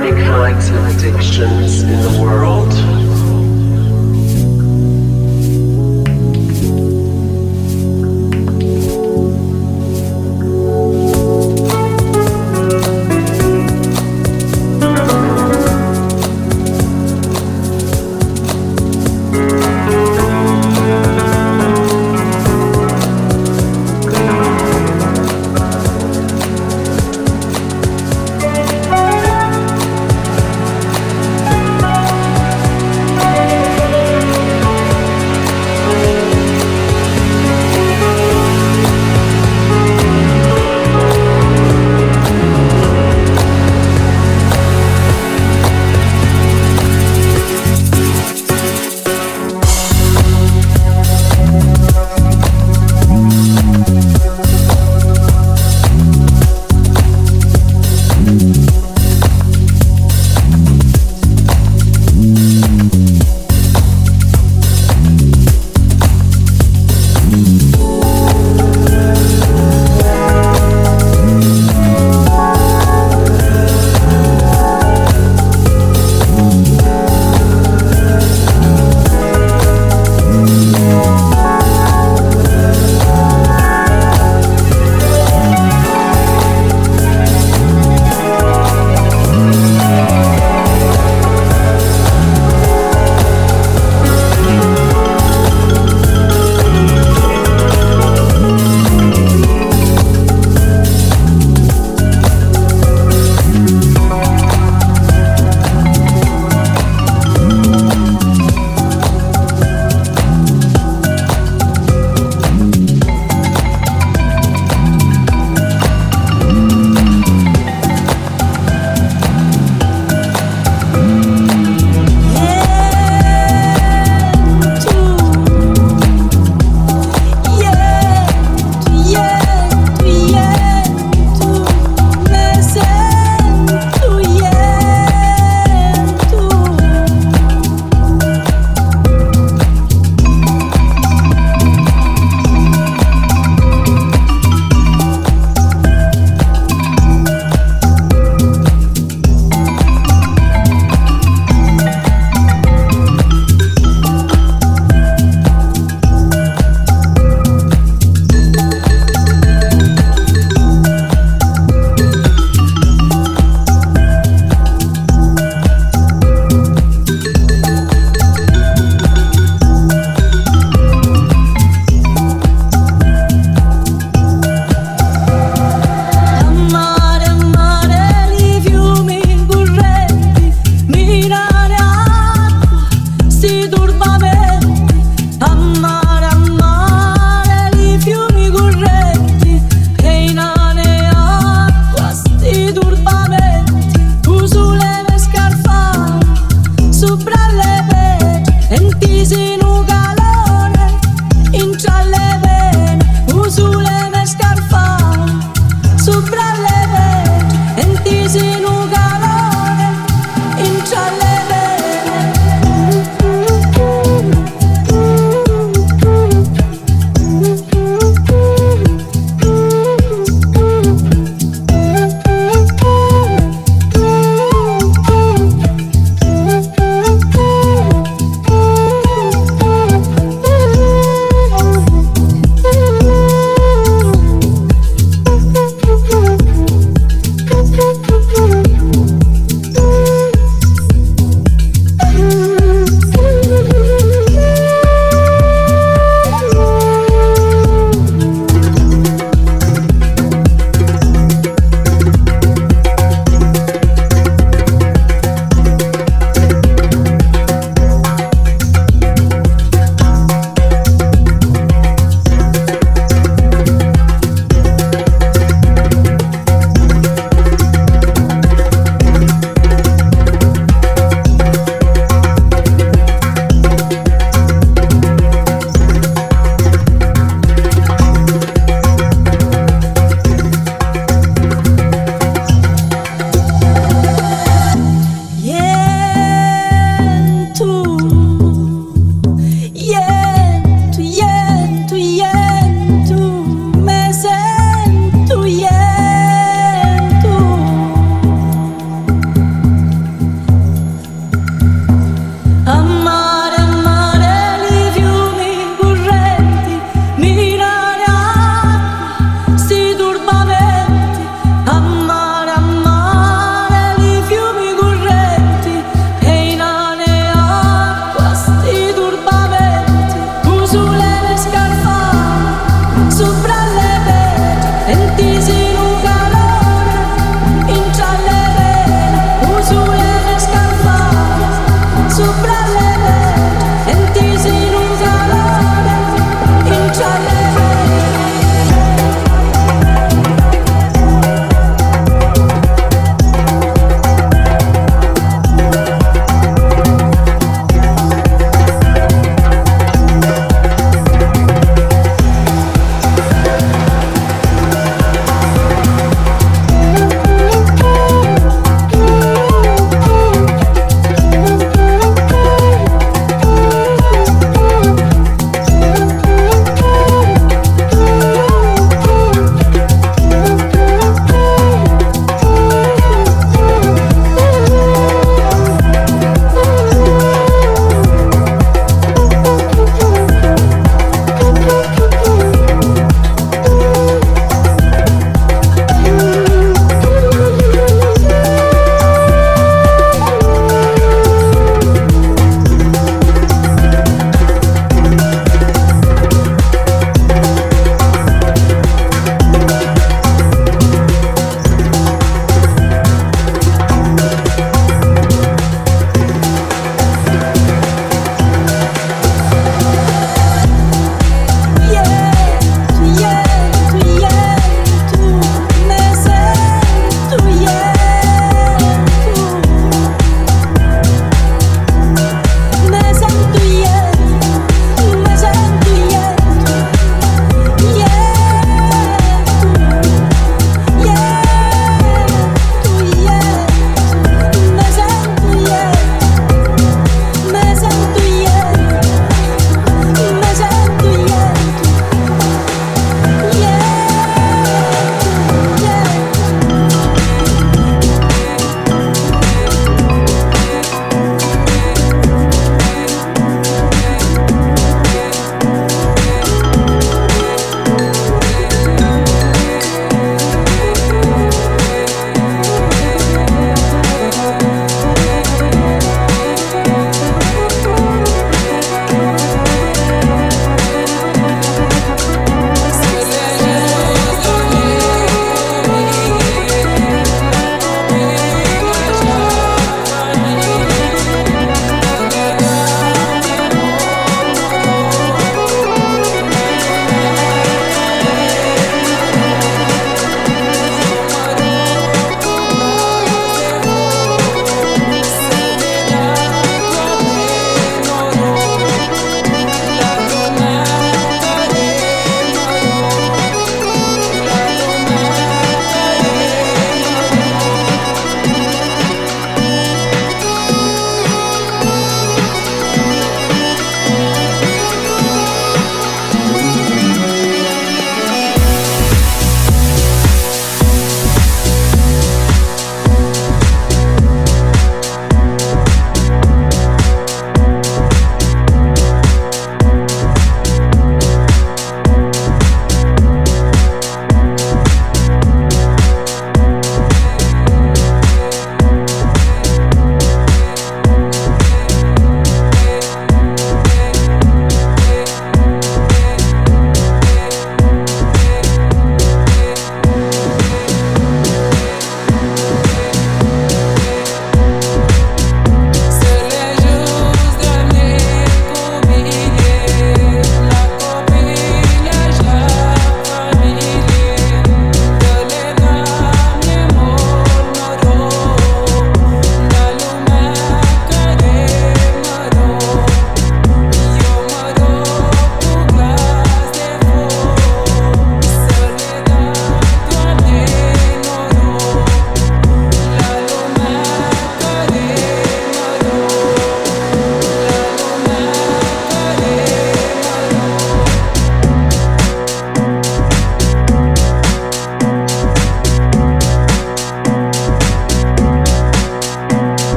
many kinds of addictions in the world.